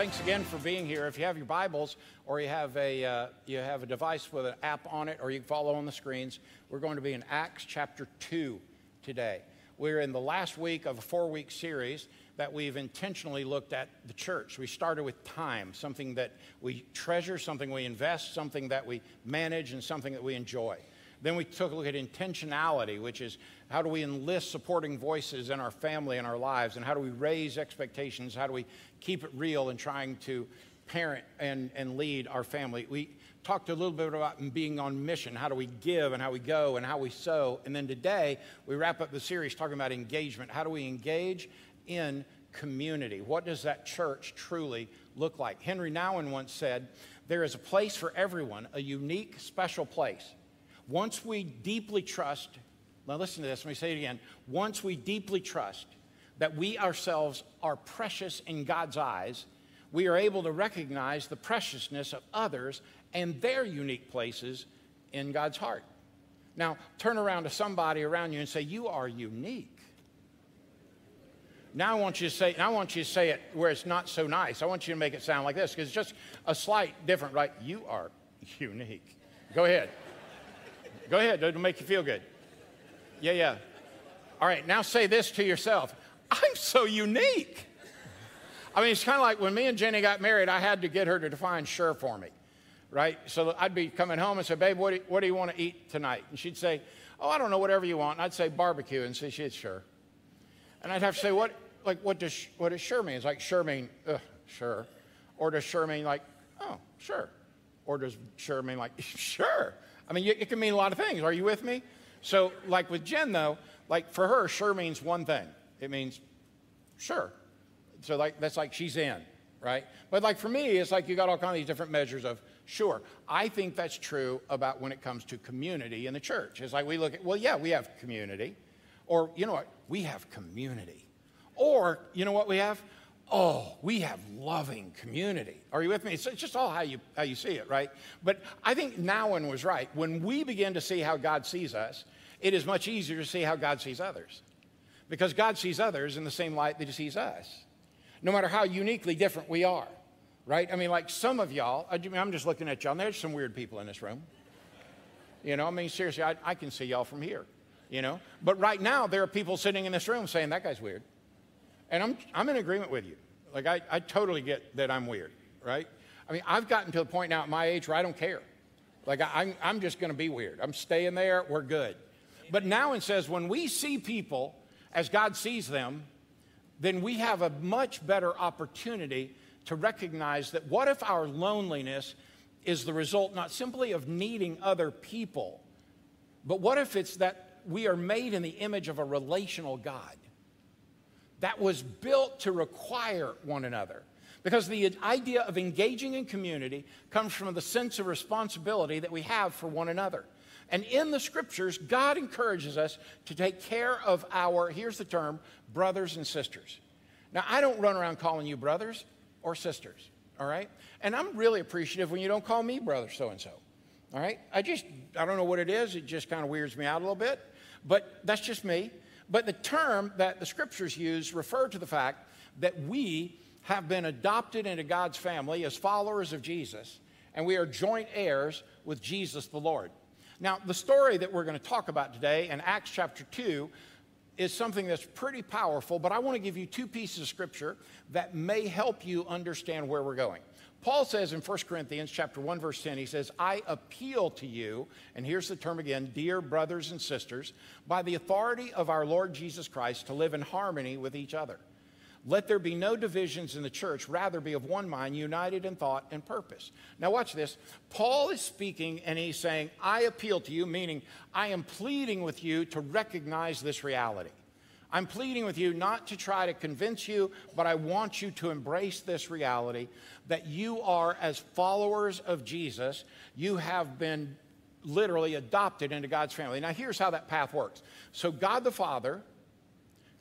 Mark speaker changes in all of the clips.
Speaker 1: thanks again for being here. If you have your Bibles or you have a uh, you have a device with an app on it, or you can follow on the screens, we're going to be in Acts chapter two today. We're in the last week of a four-week series that we've intentionally looked at the church. We started with time, something that we treasure, something we invest, something that we manage, and something that we enjoy. Then we took a look at intentionality, which is how do we enlist supporting voices in our family and our lives, and how do we raise expectations? How do we keep it real in trying to parent and, and lead our family? We talked a little bit about being on mission. How do we give and how we go and how we sow? And then today, we wrap up the series talking about engagement. How do we engage in community? What does that church truly look like? Henry Nouwen once said, There is a place for everyone, a unique, special place. Once we deeply trust, now listen to this, let me say it again. Once we deeply trust that we ourselves are precious in God's eyes, we are able to recognize the preciousness of others and their unique places in God's heart. Now, turn around to somebody around you and say, You are unique. Now I want you to say, I want you to say it where it's not so nice. I want you to make it sound like this because it's just a slight different, right? You are unique. Go ahead. Go ahead, it'll make you feel good. Yeah, yeah. All right, now say this to yourself I'm so unique. I mean, it's kind of like when me and Jenny got married, I had to get her to define sure for me, right? So I'd be coming home and say, Babe, what do, you, what do you want to eat tonight? And she'd say, Oh, I don't know, whatever you want. And I'd say barbecue. And say, She'd sure. And I'd have to say, What, like, what does, what does sure mean? It's like, sure mean, sure. Or does sure mean, like, oh, sure. Or does sure mean, like, sure. I mean, it can mean a lot of things. Are you with me? So, like with Jen, though, like for her, sure means one thing. It means sure. So, like, that's like she's in, right? But, like, for me, it's like you got all kinds of these different measures of sure. I think that's true about when it comes to community in the church. It's like we look at, well, yeah, we have community. Or, you know what? We have community. Or, you know what we have? Oh, we have loving community. Are you with me? It's just all how you, how you see it, right? But I think Nouwen was right. When we begin to see how God sees us, it is much easier to see how God sees others. Because God sees others in the same light that He sees us, no matter how uniquely different we are, right? I mean, like some of y'all, I'm just looking at y'all, and there's some weird people in this room. You know, I mean, seriously, I, I can see y'all from here, you know? But right now, there are people sitting in this room saying, that guy's weird. And I'm, I'm in agreement with you. Like, I, I totally get that I'm weird, right? I mean, I've gotten to the point now at my age where I don't care. Like, I, am I'm just going to be weird. I'm staying there. We're good. But now it says when we see people as God sees them, then we have a much better opportunity to recognize that what if our loneliness is the result not simply of needing other people, but what if it's that we are made in the image of a relational God? That was built to require one another. Because the idea of engaging in community comes from the sense of responsibility that we have for one another. And in the scriptures, God encourages us to take care of our, here's the term, brothers and sisters. Now, I don't run around calling you brothers or sisters, all right? And I'm really appreciative when you don't call me brother so and so, all right? I just, I don't know what it is. It just kind of weirds me out a little bit, but that's just me. But the term that the scriptures use refer to the fact that we have been adopted into God's family as followers of Jesus, and we are joint heirs with Jesus the Lord. Now, the story that we're going to talk about today in Acts chapter 2 is something that's pretty powerful, but I want to give you two pieces of scripture that may help you understand where we're going. Paul says in 1 Corinthians chapter 1 verse 10 he says I appeal to you and here's the term again dear brothers and sisters by the authority of our Lord Jesus Christ to live in harmony with each other. Let there be no divisions in the church, rather be of one mind, united in thought and purpose. Now, watch this. Paul is speaking and he's saying, I appeal to you, meaning I am pleading with you to recognize this reality. I'm pleading with you not to try to convince you, but I want you to embrace this reality that you are, as followers of Jesus, you have been literally adopted into God's family. Now, here's how that path works. So, God the Father,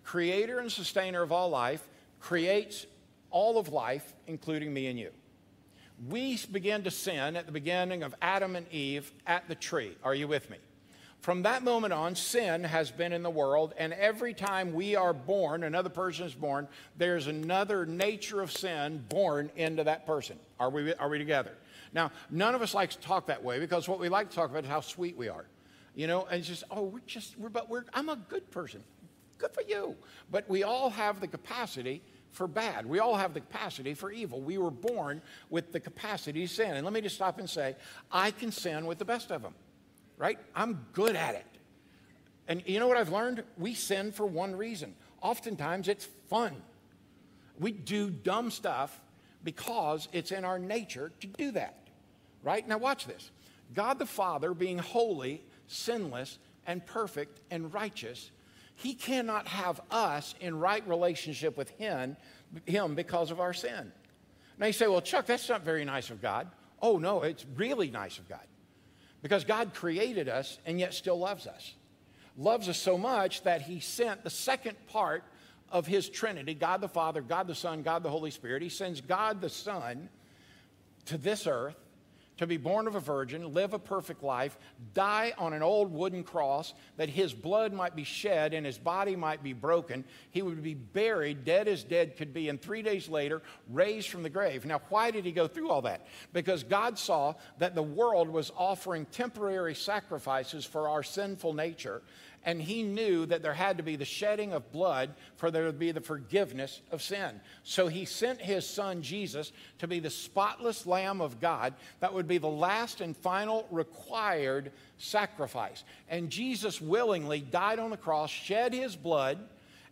Speaker 1: creator and sustainer of all life, creates all of life, including me and you. We begin to sin at the beginning of Adam and Eve at the tree. Are you with me? From that moment on, sin has been in the world, and every time we are born, another person is born, there's another nature of sin born into that person. Are we, are we together? Now, none of us like to talk that way because what we like to talk about is how sweet we are. You know, and it's just, oh, we're just, we're, but we're, I'm a good person. Good for you. But we all have the capacity for bad. We all have the capacity for evil. We were born with the capacity to sin. And let me just stop and say, I can sin with the best of them, right? I'm good at it. And you know what I've learned? We sin for one reason. Oftentimes it's fun. We do dumb stuff because it's in our nature to do that, right? Now, watch this God the Father, being holy, sinless, and perfect and righteous, he cannot have us in right relationship with him, him because of our sin. Now you say, well, Chuck, that's not very nice of God. Oh, no, it's really nice of God. Because God created us and yet still loves us. Loves us so much that he sent the second part of his Trinity God the Father, God the Son, God the Holy Spirit. He sends God the Son to this earth to be born of a virgin, live a perfect life, die on an old wooden cross, that his blood might be shed and his body might be broken. He would be buried, dead as dead could be, and three days later, raised from the grave. Now, why did he go through all that? Because God saw that the world was offering temporary sacrifices for our sinful nature, and he knew that there had to be the shedding of blood for there to be the forgiveness of sin. So he sent his son Jesus to be the spotless Lamb of God that would be the last and final required sacrifice. And Jesus willingly died on the cross, shed his blood,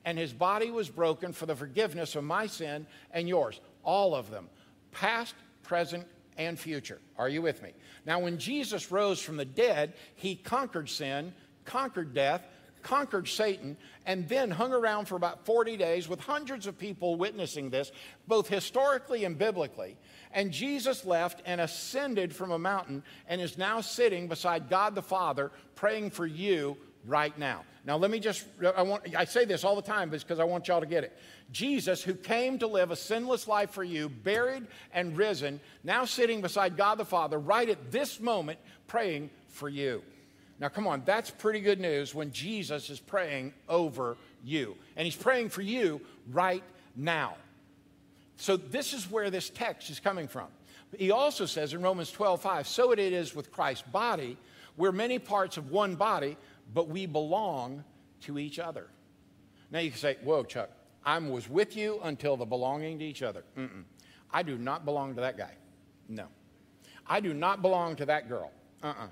Speaker 1: and his body was broken for the forgiveness of my sin and yours. All of them, past, present, and future. Are you with me? Now, when Jesus rose from the dead, he conquered sin conquered death, conquered Satan, and then hung around for about 40 days with hundreds of people witnessing this, both historically and biblically. And Jesus left and ascended from a mountain and is now sitting beside God the Father praying for you right now. Now, let me just, I, want, I say this all the time because I want y'all to get it. Jesus, who came to live a sinless life for you, buried and risen, now sitting beside God the Father right at this moment praying for you. Now, come on, that's pretty good news when Jesus is praying over you. And he's praying for you right now. So, this is where this text is coming from. He also says in Romans 12, 5, so it is with Christ's body. We're many parts of one body, but we belong to each other. Now, you can say, whoa, Chuck, I was with you until the belonging to each other. Mm-mm. I do not belong to that guy. No. I do not belong to that girl. Uh uh-uh. uh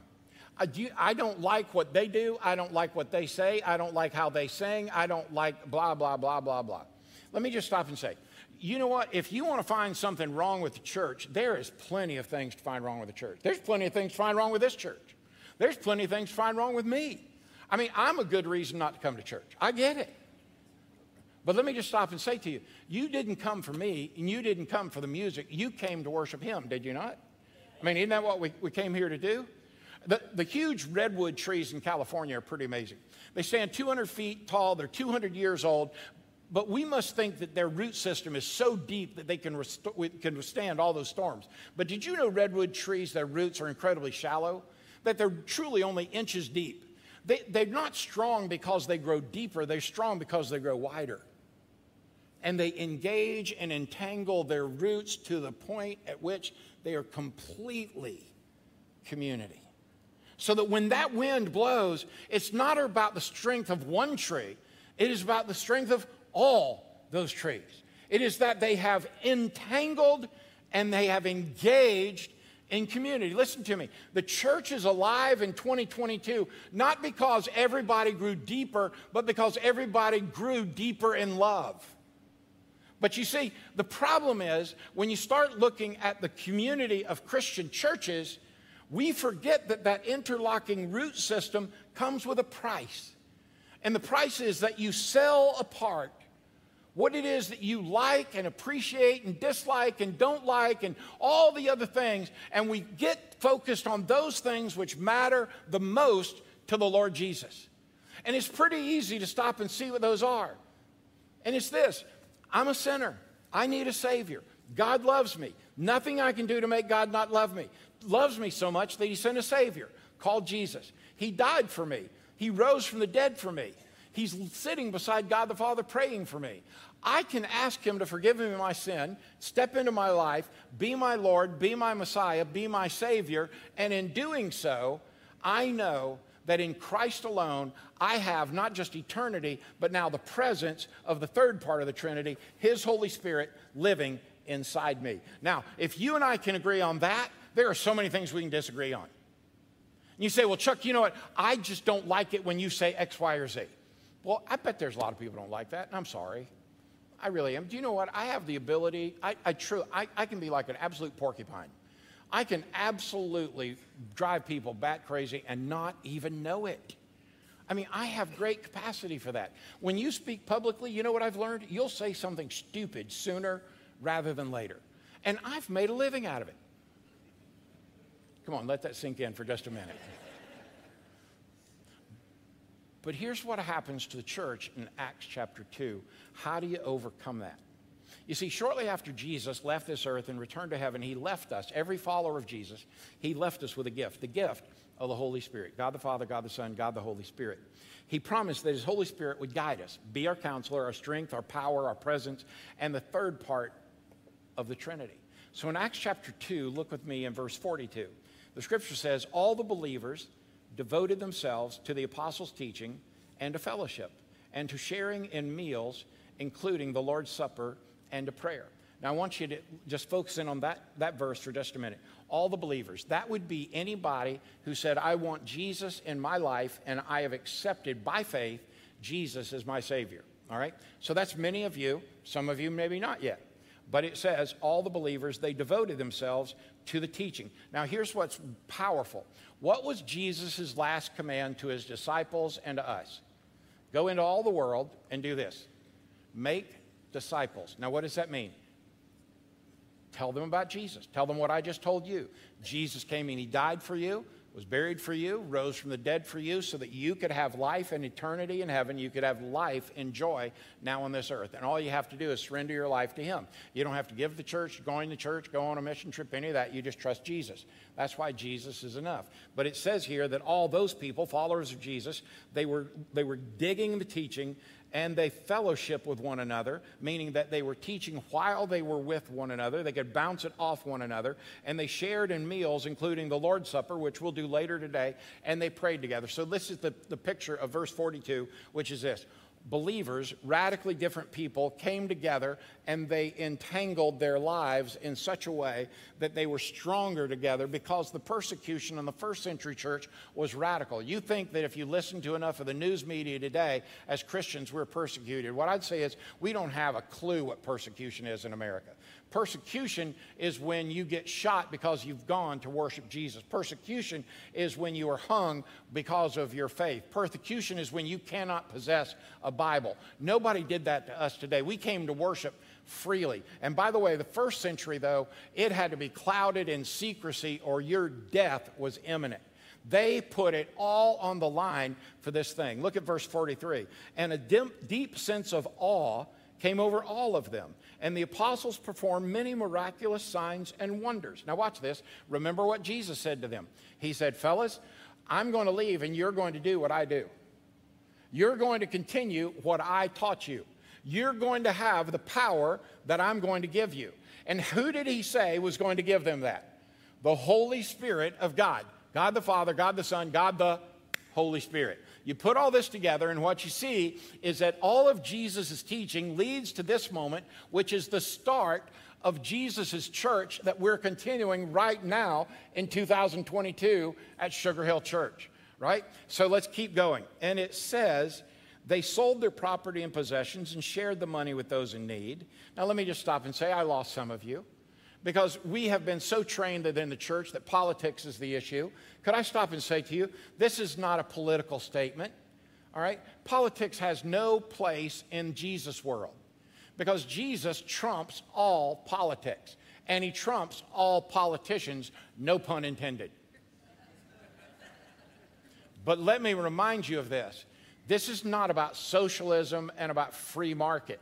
Speaker 1: I, do, I don't like what they do. I don't like what they say. I don't like how they sing. I don't like blah, blah, blah, blah, blah. Let me just stop and say, you know what? If you want to find something wrong with the church, there is plenty of things to find wrong with the church. There's plenty of things to find wrong with this church. There's plenty of things to find wrong with me. I mean, I'm a good reason not to come to church. I get it. But let me just stop and say to you, you didn't come for me and you didn't come for the music. You came to worship Him, did you not? I mean, isn't that what we, we came here to do? The, the huge redwood trees in California are pretty amazing. They stand 200 feet tall, they're 200 years old, but we must think that their root system is so deep that they can, can withstand all those storms. But did you know redwood trees, their roots are incredibly shallow? That they're truly only inches deep. They, they're not strong because they grow deeper, they're strong because they grow wider. And they engage and entangle their roots to the point at which they are completely community. So that when that wind blows, it's not about the strength of one tree, it is about the strength of all those trees. It is that they have entangled and they have engaged in community. Listen to me. The church is alive in 2022, not because everybody grew deeper, but because everybody grew deeper in love. But you see, the problem is when you start looking at the community of Christian churches, we forget that that interlocking root system comes with a price. And the price is that you sell apart what it is that you like and appreciate and dislike and don't like and all the other things. And we get focused on those things which matter the most to the Lord Jesus. And it's pretty easy to stop and see what those are. And it's this I'm a sinner, I need a Savior. God loves me. Nothing I can do to make God not love me loves me so much that he sent a Savior called Jesus. He died for me. He rose from the dead for me. He's sitting beside God the Father praying for me. I can ask Him to forgive me my sin, step into my life, be my Lord, be my Messiah, be my Savior, and in doing so, I know that in Christ alone, I have not just eternity, but now the presence of the third part of the Trinity, His Holy Spirit living inside me. Now, if you and I can agree on that, there are so many things we can disagree on. And you say, well, Chuck, you know what? I just don't like it when you say X, Y, or Z. Well, I bet there's a lot of people don't like that, and I'm sorry. I really am. Do you know what? I have the ability, I, I, true, I, I can be like an absolute porcupine. I can absolutely drive people bat crazy and not even know it. I mean, I have great capacity for that. When you speak publicly, you know what I've learned? You'll say something stupid sooner rather than later. And I've made a living out of it. Come on, let that sink in for just a minute. But here's what happens to the church in Acts chapter 2. How do you overcome that? You see, shortly after Jesus left this earth and returned to heaven, he left us, every follower of Jesus, he left us with a gift the gift of the Holy Spirit God the Father, God the Son, God the Holy Spirit. He promised that his Holy Spirit would guide us, be our counselor, our strength, our power, our presence, and the third part of the Trinity. So in Acts chapter 2, look with me in verse 42. The scripture says, All the believers devoted themselves to the apostles' teaching and to fellowship and to sharing in meals, including the Lord's Supper and to prayer. Now, I want you to just focus in on that, that verse for just a minute. All the believers. That would be anybody who said, I want Jesus in my life, and I have accepted by faith Jesus as my Savior. All right? So that's many of you. Some of you, maybe not yet. But it says, all the believers, they devoted themselves to the teaching. Now, here's what's powerful. What was Jesus' last command to his disciples and to us? Go into all the world and do this make disciples. Now, what does that mean? Tell them about Jesus. Tell them what I just told you. Jesus came and he died for you was buried for you, rose from the dead for you, so that you could have life and eternity in heaven. You could have life and joy now on this earth. And all you have to do is surrender your life to Him. You don't have to give the church, going to church, go on a mission trip, any of that. You just trust Jesus. That's why Jesus is enough. But it says here that all those people, followers of Jesus, they were, they were digging the teaching and they fellowship with one another, meaning that they were teaching while they were with one another. They could bounce it off one another, and they shared in meals, including the Lord's Supper, which we'll do later today, and they prayed together. So, this is the, the picture of verse 42, which is this believers, radically different people, came together and they entangled their lives in such a way that they were stronger together because the persecution in the first century church was radical. You think that if you listen to enough of the news media today, as Christians, we're persecuted. What I'd say is we don't have a clue what persecution is in America. Persecution is when you get shot because you've gone to worship Jesus. Persecution is when you are hung because of your faith. Persecution is when you cannot possess a Bible. Nobody did that to us today. We came to worship freely. And by the way, the first century, though, it had to be clouded in secrecy or your death was imminent. They put it all on the line for this thing. Look at verse 43. And a dim, deep sense of awe came over all of them and the apostles performed many miraculous signs and wonders. Now, watch this. Remember what Jesus said to them. He said, Fellas, I'm going to leave and you're going to do what I do. You're going to continue what I taught you. You're going to have the power that I'm going to give you. And who did he say was going to give them that? The Holy Spirit of God. God the Father, God the Son, God the Holy Spirit. You put all this together, and what you see is that all of Jesus' teaching leads to this moment, which is the start of Jesus' church that we're continuing right now in 2022 at Sugar Hill Church, right? So let's keep going. And it says, they sold their property and possessions and shared the money with those in need. Now, let me just stop and say, I lost some of you because we have been so trained in the church that politics is the issue. Could I stop and say to you, this is not a political statement, all right? Politics has no place in Jesus' world because Jesus trumps all politics and he trumps all politicians, no pun intended. But let me remind you of this this is not about socialism and about free market.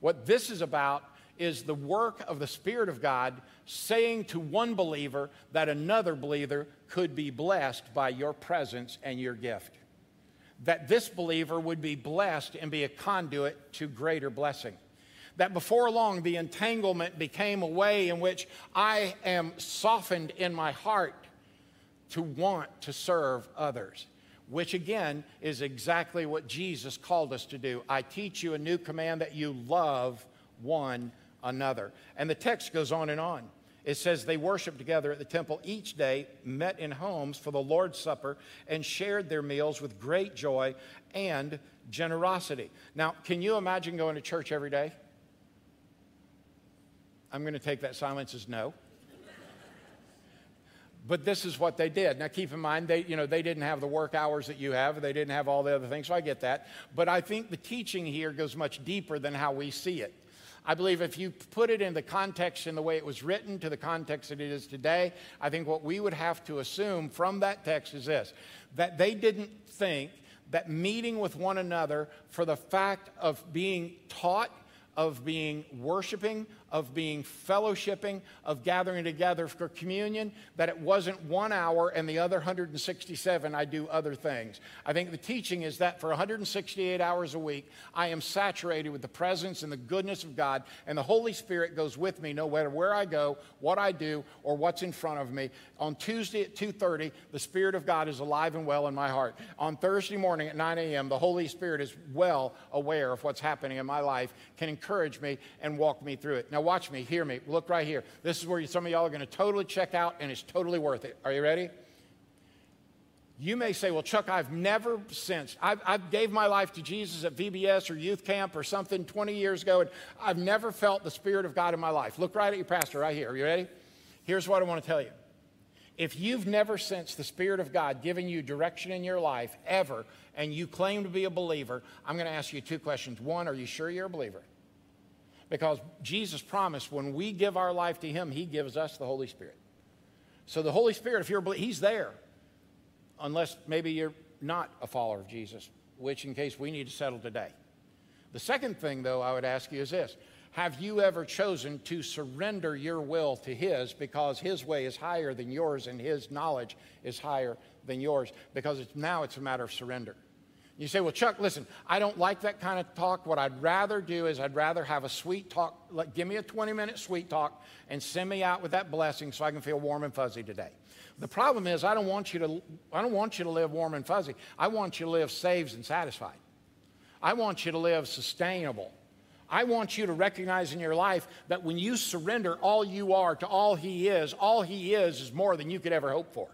Speaker 1: What this is about is the work of the Spirit of God saying to one believer that another believer could be blessed by your presence and your gift. That this believer would be blessed and be a conduit to greater blessing. That before long, the entanglement became a way in which I am softened in my heart to want to serve others which again is exactly what Jesus called us to do. I teach you a new command that you love one another. And the text goes on and on. It says they worshiped together at the temple each day, met in homes for the Lord's Supper, and shared their meals with great joy and generosity. Now, can you imagine going to church every day? I'm going to take that silence as no. but this is what they did. Now, keep in mind, they, you know, they didn't have the work hours that you have. They didn't have all the other things, so I get that. But I think the teaching here goes much deeper than how we see it. I believe if you put it in the context in the way it was written to the context that it is today, I think what we would have to assume from that text is this that they didn't think that meeting with one another for the fact of being taught, of being worshiping, of being fellowshipping, of gathering together for communion, that it wasn't one hour and the other 167 I do other things. I think the teaching is that for 168 hours a week, I am saturated with the presence and the goodness of God, and the Holy Spirit goes with me no matter where I go, what I do, or what's in front of me. On Tuesday at 2:30, the Spirit of God is alive and well in my heart. On Thursday morning at 9 a.m., the Holy Spirit is well aware of what's happening in my life, can encourage me and walk me through it. Now watch me, hear me, look right here. This is where some of y'all are going to totally check out, and it's totally worth it. Are you ready? You may say, well, Chuck, I've never since. I, I gave my life to Jesus at VBS or youth camp or something 20 years ago, and I've never felt the Spirit of God in my life. Look right at your pastor right here. Are you ready? Here's what I want to tell you. If you've never sensed the Spirit of God giving you direction in your life ever, and you claim to be a believer, I'm going to ask you two questions. One, are you sure you're a believer? Because Jesus promised when we give our life to Him, He gives us the Holy Spirit. So the Holy Spirit, if you're He's there, unless maybe you're not a follower of Jesus, which in case we need to settle today. The second thing, though, I would ask you is this Have you ever chosen to surrender your will to His because His way is higher than yours and His knowledge is higher than yours? Because it's, now it's a matter of surrender. You say, well, Chuck, listen, I don't like that kind of talk. What I'd rather do is I'd rather have a sweet talk. Like, give me a 20 minute sweet talk and send me out with that blessing so I can feel warm and fuzzy today. The problem is I don't want you to, I don't want you to live warm and fuzzy. I want you to live saved and satisfied. I want you to live sustainable. I want you to recognize in your life that when you surrender all you are to all He is, all He is is more than you could ever hope for.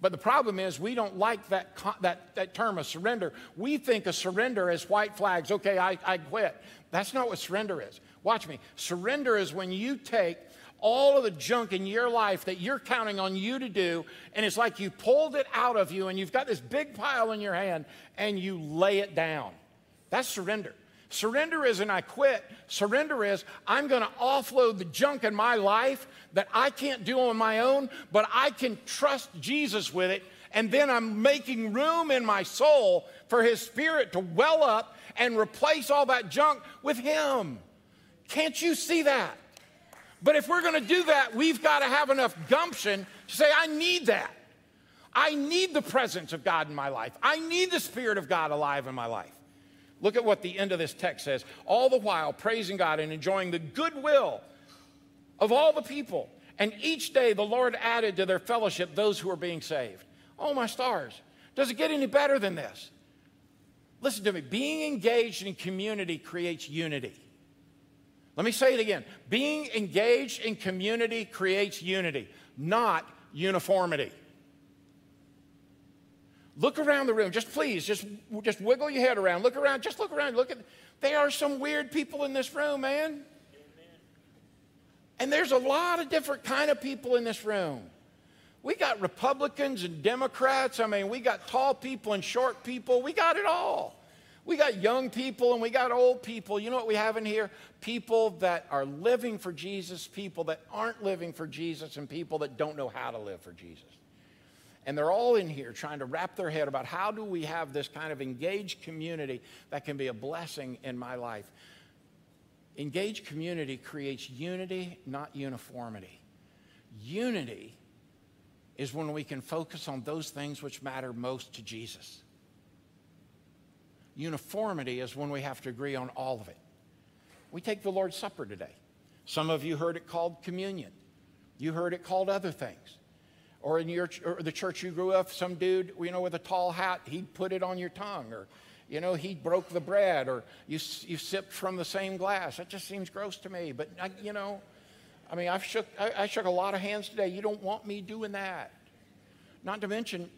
Speaker 1: But the problem is, we don't like that, that, that term of surrender. We think of surrender as white flags. Okay, I, I quit. That's not what surrender is. Watch me. Surrender is when you take all of the junk in your life that you're counting on you to do, and it's like you pulled it out of you, and you've got this big pile in your hand, and you lay it down. That's surrender. Surrender isn't I quit. Surrender is I'm going to offload the junk in my life that I can't do on my own, but I can trust Jesus with it. And then I'm making room in my soul for His Spirit to well up and replace all that junk with Him. Can't you see that? But if we're going to do that, we've got to have enough gumption to say, I need that. I need the presence of God in my life. I need the Spirit of God alive in my life. Look at what the end of this text says. All the while praising God and enjoying the goodwill of all the people. And each day the Lord added to their fellowship those who were being saved. Oh, my stars. Does it get any better than this? Listen to me. Being engaged in community creates unity. Let me say it again. Being engaged in community creates unity, not uniformity. Look around the room. Just please, just, just wiggle your head around. Look around. Just look around. Look at. There are some weird people in this room, man. And there's a lot of different kind of people in this room. We got Republicans and Democrats. I mean, we got tall people and short people. We got it all. We got young people and we got old people. You know what we have in here? People that are living for Jesus, people that aren't living for Jesus, and people that don't know how to live for Jesus. And they're all in here trying to wrap their head about how do we have this kind of engaged community that can be a blessing in my life. Engaged community creates unity, not uniformity. Unity is when we can focus on those things which matter most to Jesus. Uniformity is when we have to agree on all of it. We take the Lord's Supper today. Some of you heard it called communion. You heard it called other things. Or in your or the church you grew up, some dude, you know, with a tall hat, he'd put it on your tongue, or you know, he broke the bread, or you you sipped from the same glass. That just seems gross to me. But I, you know, I mean, I've shook I, I shook a lot of hands today. You don't want me doing that. Not to mention,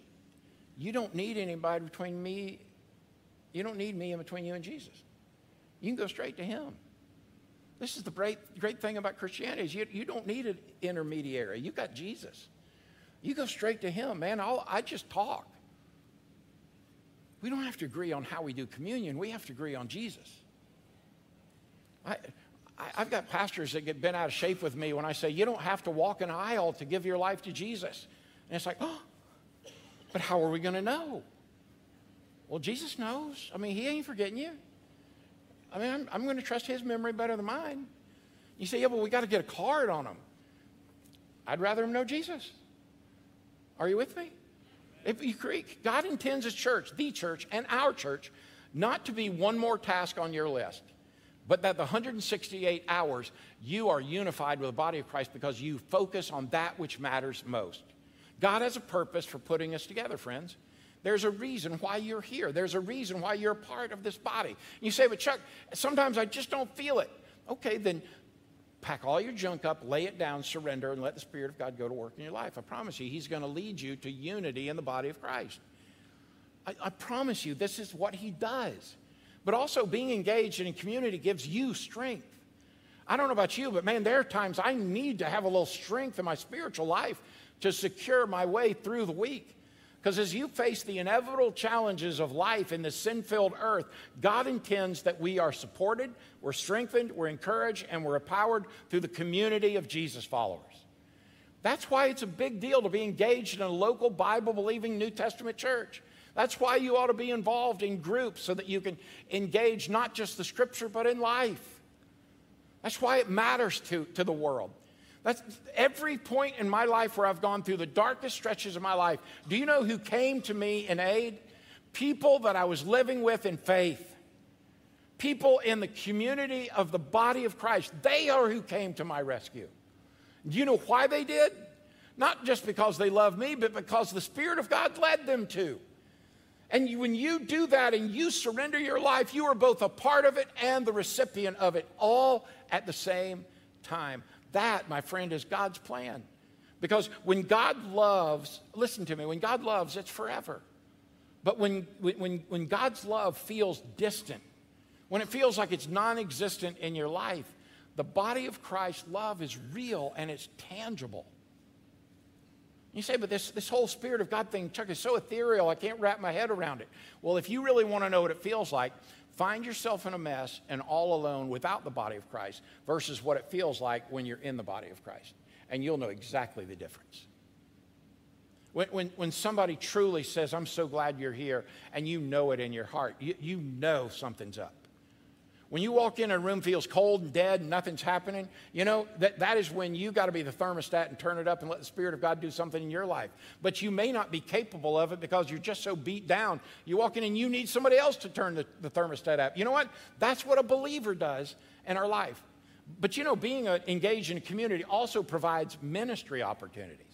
Speaker 1: you don't need anybody between me. You don't need me in between you and Jesus. You can go straight to Him. This is the great, great thing about Christianity is you, you don't need an intermediary. You got Jesus. You go straight to Him, man. I'll, I just talk. We don't have to agree on how we do communion. We have to agree on Jesus. I, I, have got pastors that get bent out of shape with me when I say, you don't have to walk an aisle to give your life to Jesus. And it's like, oh, but how are we going to know? Well, Jesus knows. I mean, He ain't forgetting you. I mean, I'm, I'm going to trust His memory better than mine. You say, yeah, but we got to get a card on Him. I'd rather Him know Jesus. Are you with me? If you create, God intends His church, the church, and our church, not to be one more task on your list, but that the 168 hours you are unified with the body of Christ because you focus on that which matters most. God has a purpose for putting us together, friends. There's a reason why you're here. There's a reason why you're a part of this body. You say, but Chuck, sometimes I just don't feel it. Okay, then pack all your junk up, lay it down, surrender, and let the Spirit of God go to work in your life. I promise you, He's going to lead you to unity in the body of Christ. I, I, promise you, this is what He does. But also, being engaged in community gives you strength. I don't know about you, but man, there are times I need to have a little strength in my spiritual life to secure my way through the week. Because as you face the inevitable challenges of life in this sin filled earth, God intends that we are supported, we're strengthened, we're encouraged, and we're empowered through the community of Jesus followers. That's why it's a big deal to be engaged in a local Bible believing New Testament church. That's why you ought to be involved in groups so that you can engage not just the scripture, but in life. That's why it matters to, to the world. That's every point in my life where I've gone through the darkest stretches of my life. Do you know who came to me in aid? People that I was living with in faith. People in the community of the body of Christ. They are who came to my rescue. Do you know why they did? Not just because they love me, but because the Spirit of God led them to. And when you do that and you surrender your life, you are both a part of it and the recipient of it, all at the same time. That, my friend, is God's plan. Because when God loves, listen to me, when God loves, it's forever. But when, when, when God's love feels distant, when it feels like it's non existent in your life, the body of Christ's love is real and it's tangible. You say, but this, this whole Spirit of God thing, Chuck, is so ethereal, I can't wrap my head around it. Well, if you really want to know what it feels like, find yourself in a mess and all alone without the body of Christ versus what it feels like when you're in the body of Christ. And you'll know exactly the difference. When, when, when somebody truly says, I'm so glad you're here, and you know it in your heart, you, you know something's up. When you walk in and a room feels cold and dead and nothing's happening, you know, that, that is when you got to be the thermostat and turn it up and let the Spirit of God do something in your life. But you may not be capable of it because you're just so beat down. You walk in and you need somebody else to turn the, the thermostat up. You know what? That's what a believer does in our life. But you know, being a, engaged in a community also provides ministry opportunities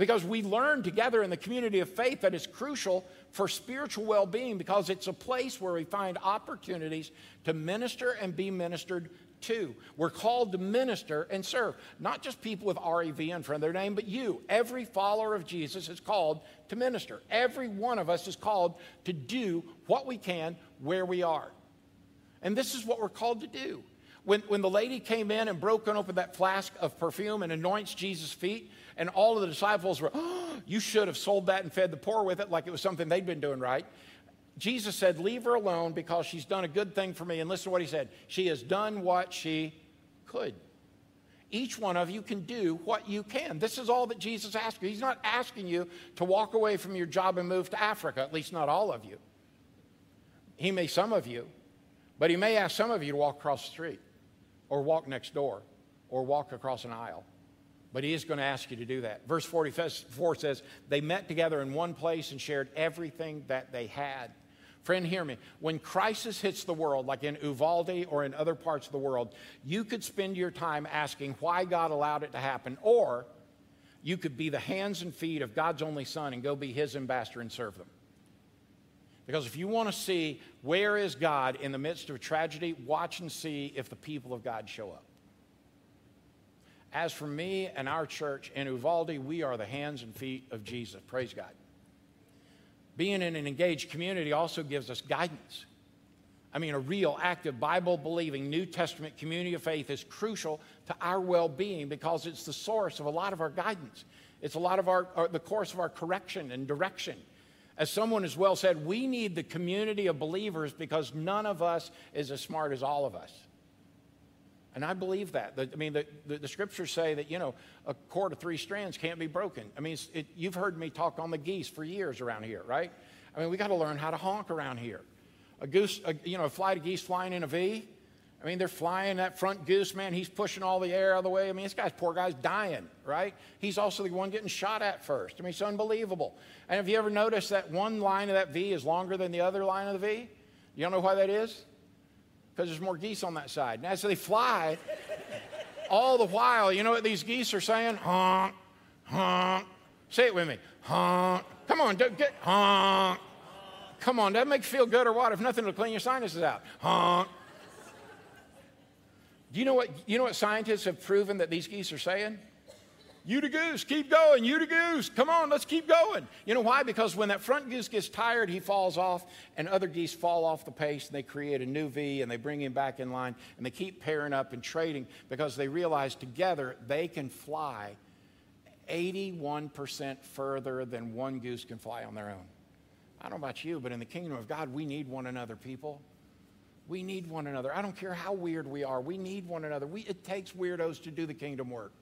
Speaker 1: because we learn together in the community of faith that is crucial for spiritual well being because it's a place where we find opportunities to minister and be ministered to. We're called to minister and serve, not just people with REV in front of their name, but you. Every follower of Jesus is called to minister. Every one of us is called to do what we can where we are. And this is what we're called to do. When, when the lady came in and broke open that flask of perfume and anoints Jesus' feet, and all of the disciples were, oh, You should have sold that and fed the poor with it like it was something they'd been doing right. Jesus said, Leave her alone because she's done a good thing for me. And listen to what he said She has done what she could. Each one of you can do what you can. This is all that Jesus asked you. He's not asking you to walk away from your job and move to Africa, at least not all of you. He may some of you, but he may ask some of you to walk across the street. or walk next door or walk across an aisle. But he is going to ask you to do that. Verse 44 says, They met together in one place and shared everything that they had. Friend, hear me. When crisis hits the world, like in Uvalde or in other parts of the world, you could spend your time asking why God allowed it to happen, or you could be the hands and feet of God's only Son and go be His ambassador and serve them. Because if you want to see where is God in the midst of a tragedy, watch and see if the people of God show up. As for me and our church in Uvalde, we are the hands and feet of Jesus. Praise God. Being in an engaged community also gives us guidance. I mean, a real, active, Bible believing New Testament community of faith is crucial to our well being because it's the source of a lot of our guidance. It's a lot of our, our, the course of our correction and direction. As someone has well said, we need the community of believers because none of us is as smart as all of us. And I believe that. I mean, the, the, the, scriptures say that, you know, a cord of three strands can't be broken. I mean, it, you've heard me talk on the geese for years around here, right? I mean, we got to learn how to honk around here. A goose, a, you know, a flight of geese flying in a V. I mean, they're flying that front goose, man. He's pushing all the air out of the way. I mean, this guy's poor guy's dying, right? He's also the one getting shot at first. I mean, it's unbelievable. And have you ever noticed that one line of that V is longer than the other line of the V? You don't know why that is? Because there's more geese on that side. And as they fly, all the while, you know what these geese are saying? Honk, honk. Say it with me. Honk. Come on, don't get honk. Come on, that make you feel good or what? If nothing to clean your sinuses out. Honk. Do you know what you know what scientists have proven that these geese are saying? You the goose, keep going. You the goose, come on, let's keep going. You know why? Because when that front goose gets tired, he falls off, and other geese fall off the pace, and they create a new V, and they bring him back in line, and they keep pairing up and trading because they realize together they can fly 81% further than one goose can fly on their own. I don't know about you, but in the kingdom of God, we need one another, people. We need one another. I don't care how weird we are. We need one another. We, it takes weirdos to do the kingdom work.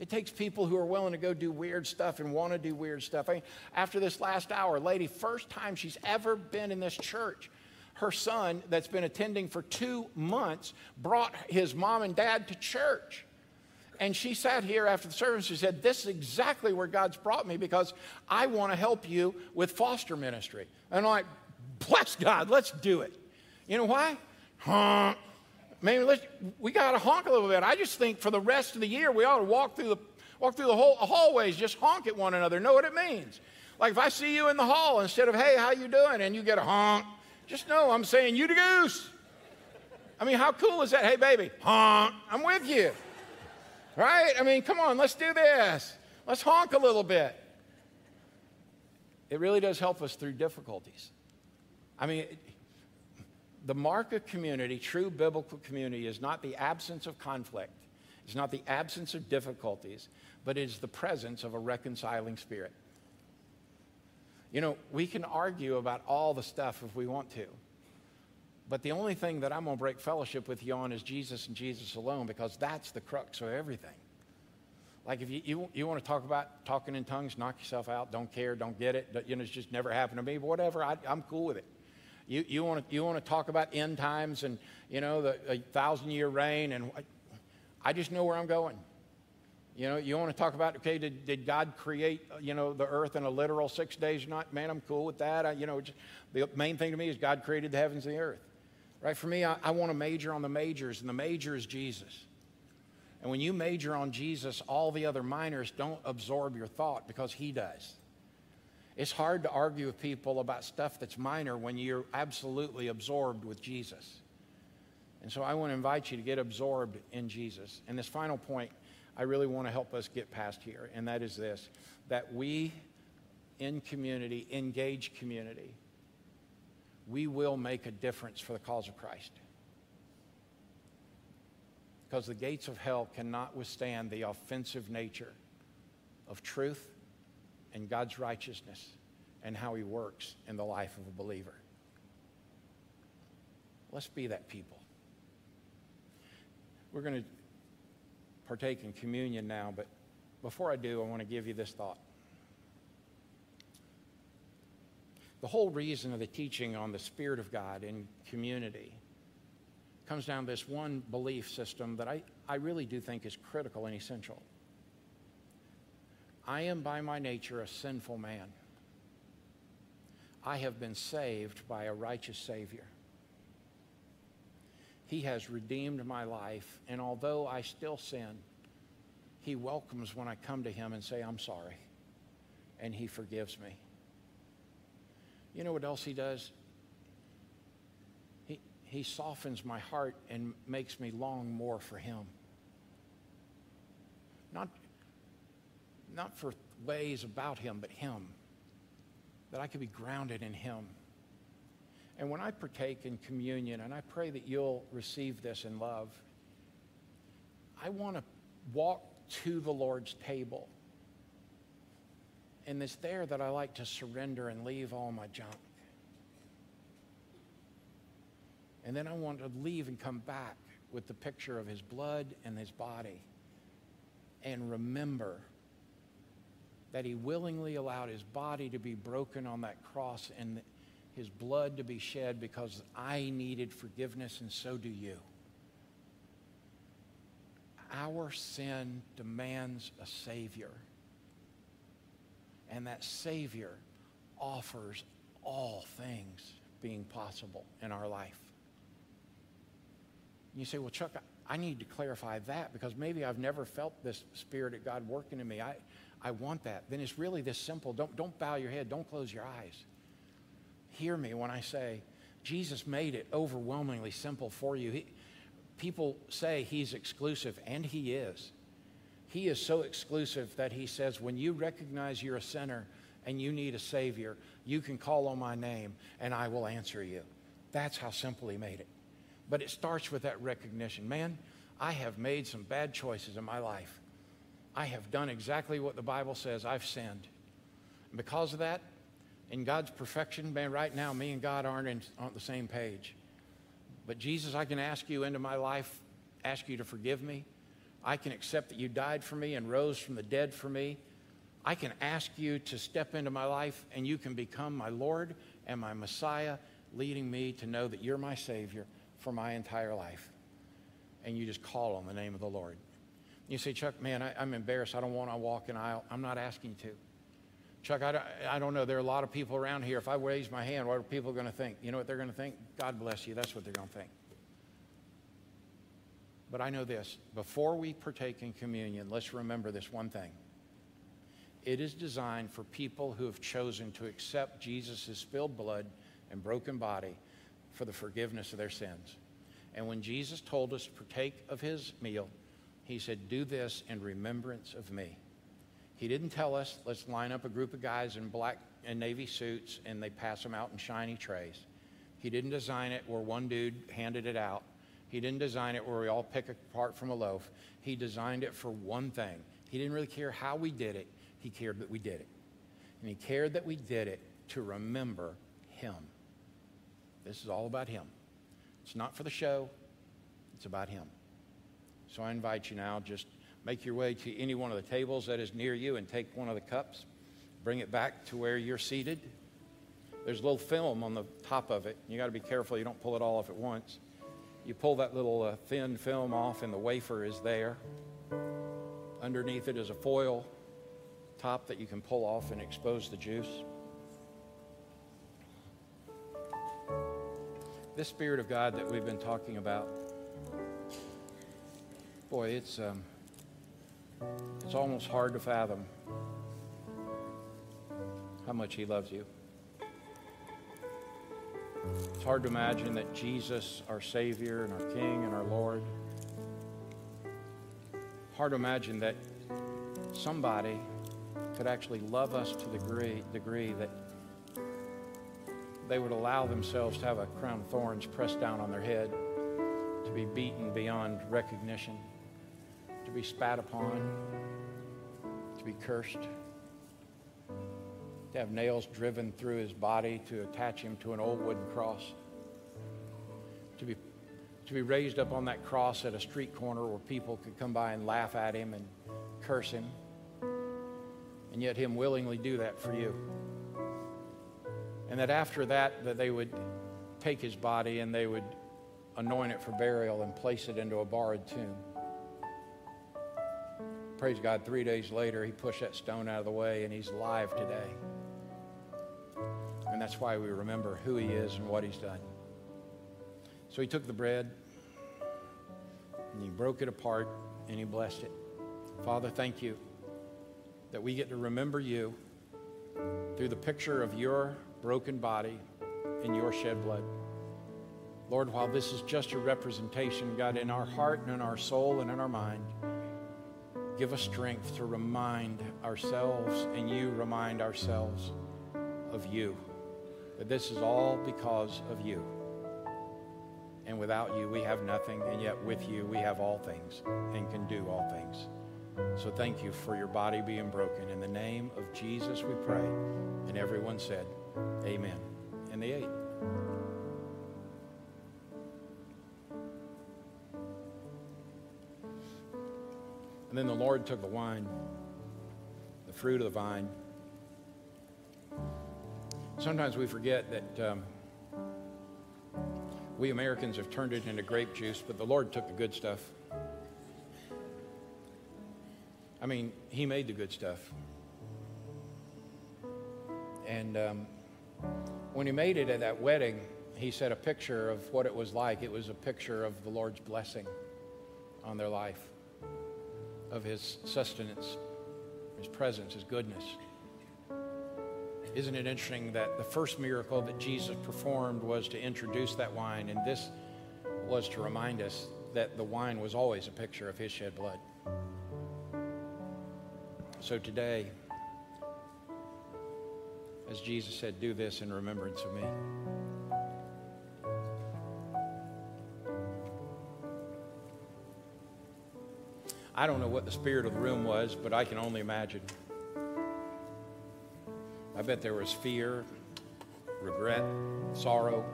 Speaker 1: It takes people who are willing to go do weird stuff and want to do weird stuff. I mean, after this last hour, lady, first time she's ever been in this church. Her son, that's been attending for two months, brought his mom and dad to church. And she sat here after the service. She said, This is exactly where God's brought me because I want to help you with foster ministry. And I'm like, Bless God, let's do it. You know why? Huh? Maybe let's, we got to honk a little bit. I just think for the rest of the year, we ought to walk through the, walk through the whole hallways, just honk at one another, know what it means. Like if I see you in the hall, instead of, hey, how you doing? And you get a honk, just know I'm saying, you the goose. I mean, how cool is that? Hey, baby, honk, I'm with you. Right? I mean, come on, let's do this. Let's honk a little bit. It really does help us through difficulties. I mean, the mark of community, true biblical community, is not the absence of conflict, it's not the absence of difficulties, but it is the presence of a reconciling spirit. You know, we can argue about all the stuff if we want to. But the only thing that I'm going to break fellowship with you on is Jesus and Jesus alone because that's the crux of everything. Like if you, you, you want to talk about talking in tongues, knock yourself out, don't care, don't get it, you know, it's just never happened to me, whatever, I, I'm cool with it. You, you, want to, you want to talk about end times and, you know, the thousand year reign, and I just know where I'm going. You know, you want to talk about, okay, did, did God create, uh, you know, the earth in a literal six days not? Man, I'm cool with that. I, you know, just, the main thing to me is God created the heavens and the earth. Right? For me, I, I want to major on the majors, and the major is Jesus. And when you major on Jesus, all the other minors don't absorb your thought because he does. It's hard to argue with people about stuff that's minor when you're absolutely absorbed with Jesus. And so I want to invite you to get absorbed in Jesus. And this final point, I really want to help us get past here, and that is this that we in community, engage community, we will make a difference for the cause of Christ. Because the gates of hell cannot withstand the offensive nature of truth and God's righteousness and how He works in the life of a believer. Let's be that people. We're going to partake in communion now, but before I do, I want to give you this thought. The whole reason of the teaching on the Spirit of God in community comes down to this one belief system that I, I really do think is critical and essential. I am by my nature a sinful man. I have been saved by a righteous Savior. He has redeemed my life, and although I still sin, He welcomes when I come to Him and say, I'm sorry, and He forgives me. You know what else He does? He he softens my heart and makes me long more for Him. Not, not for ways about Him, but Him. That I could be grounded in Him. And when I partake in communion, and I pray that you'll receive this in love, I want to walk to the Lord's table. And it's there that I like to surrender and leave all my junk. And then I want to leave and come back with the picture of his blood and his body and remember that he willingly allowed his body to be broken on that cross and his blood to be shed because I needed forgiveness and so do you. Our sin demands a Savior. And that Savior offers all things being possible in our life. You say, well, Chuck, I need to clarify that because maybe I've never felt this Spirit of God working in me. I, I want that. Then it's really this simple. Don't, don't bow your head. Don't close your eyes. Hear me when I say Jesus made it overwhelmingly simple for you. He, people say he's exclusive, and he is. He is so exclusive that he says, when you recognize you're a sinner and you need a Savior, you can call on my name and I will answer you. That's how simple he made it. But it starts with that recognition. Man, I have made some bad choices in my life. I have done exactly what the Bible says. I've sinned. And because of that, in God's perfection, man, right now, me and God aren't in, on the same page. But Jesus, I can ask you into my life, ask you to forgive me. I can accept that you died for me and rose from the dead for me. I can ask you to step into my life and you can become my Lord and my Messiah, leading me to know that you're my Savior for my entire life. And you just call on the name of the Lord. You say, Chuck, man, I, am embarrassed. I don't want to walk an aisle. I'm not asking you to. Chuck, I don't, I don't know. There are a lot of people around here. If I raise my hand, what are people going to think? You know what they're going to think? God bless you. That's what they're going to think. But I know this before we partake in communion, let's remember this one thing. It is designed for people who have chosen to accept Jesus' spilled blood and broken body for the forgiveness of their sins. And when Jesus told us to partake of his meal, he said, Do this in remembrance of me. He didn't tell us, let's line up a group of guys in black and navy suits and they pass them out in shiny trays. He didn't design it where one dude handed it out. He didn't design it where we all pick apart from a loaf. He designed it for one thing. He didn't really care how we did it, he cared that we did it. And he cared that we did it to remember him. This is all about Him. It's not for the show, it's about Him. So I invite you now, just make your way to any one of the tables that is near you and take one of the cups. Bring it back to where you're seated. There's a little film on the top of it. You got to be careful you don't pull it all off at once. You pull that little uh, thin film off, and the wafer is there. Underneath it is a foil top that you can pull off and expose the juice. this Spirit of God that we've been talking about, boy, it's, um, it's almost hard to fathom how much He loves you. It's hard to imagine that Jesus, our Savior and our King and our Lord, hard to imagine that somebody could actually love us to the degree, degree that they would allow themselves to have a crown of thorns pressed down on their head, to be beaten beyond recognition, to be spat upon, to be cursed, to have nails driven through his body to attach him to an old wooden cross, to be, to be raised up on that cross at a street corner where people could come by and laugh at him and curse him, and yet him willingly do that for you and that after that that they would take his body and they would anoint it for burial, and place it into a borrowed tomb. Praise God, three days later, he pushed that stone out of the way, and he's alive today. And that's why we remember who he is and what he's done. So he took the bread, and he broke it apart, and he blessed it. Father, thank you that we get to remember you through the picture of your broken body and your shed blood. Lord, while this is just a representation, God, in our heart and in our soul and in our mind, give us strength to remind ourselves and you remind ourselves of you. That this is all because of you. And without you, we have nothing, and yet with you, we have all things and can do all things. So thank you for your body being broken. In the name of Jesus, we pray. And everyone said, Amen. And they ate. And then the Lord took the wine, the fruit of the vine. Sometimes we forget that um, we Americans have turned it into grape juice, but the Lord took the good stuff. I mean, He made the good stuff. And um, when He made it at that wedding, He said a picture of what it was like. It was a picture of the Lord's blessing on their life of his sustenance, his presence, his goodness. Isn't it interesting that the first miracle that Jesus performed was to introduce that wine, and this was to remind us that the wine was always a picture of his shed blood. So today, as Jesus said, do this in remembrance of me. I don't know what the spirit of the room was, but I can only imagine. I bet there was fear, regret, sorrow,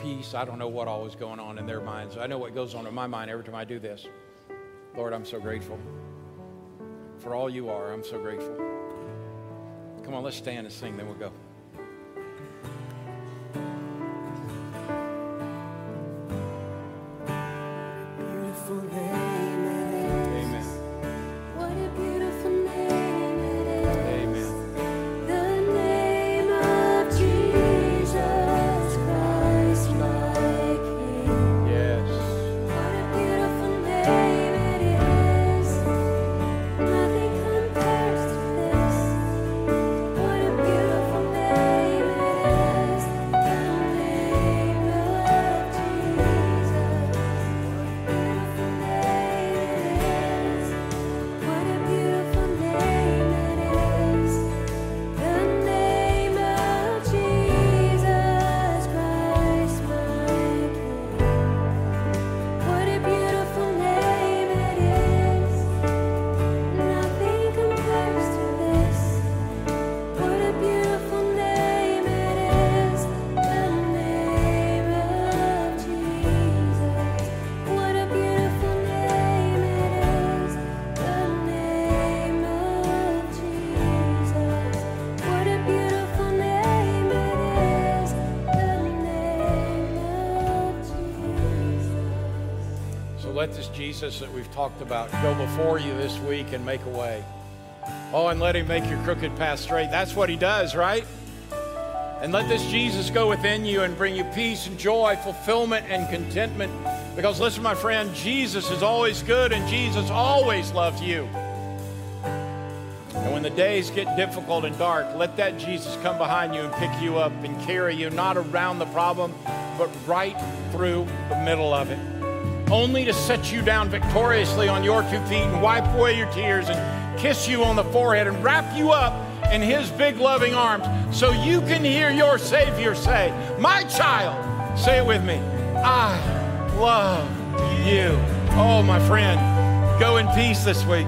Speaker 1: peace. I don't know what all was going on in their minds. I know what goes on in my mind every time I do this. Lord, I'm so grateful. For all you are, I'm so grateful. Come on, let's stand and sing, then we'll go. Let this Jesus that we've talked about go before you this week and make a way. Oh, and let him make your crooked path straight. That's what he does, right? And let this Jesus go within you and bring you peace and joy, fulfillment and contentment. Because listen, my friend, Jesus is always good and Jesus always loves you. And when the days get difficult and dark, let that Jesus come behind you and pick you up and carry you not around the problem, but right through the middle of it only to set you down victoriously on your two feet and wipe away your tears and kiss you on the forehead and wrap you up in his big loving arms so you can hear your Savior say, My child, say it with me, I love you. Oh, my friend, go in peace this week.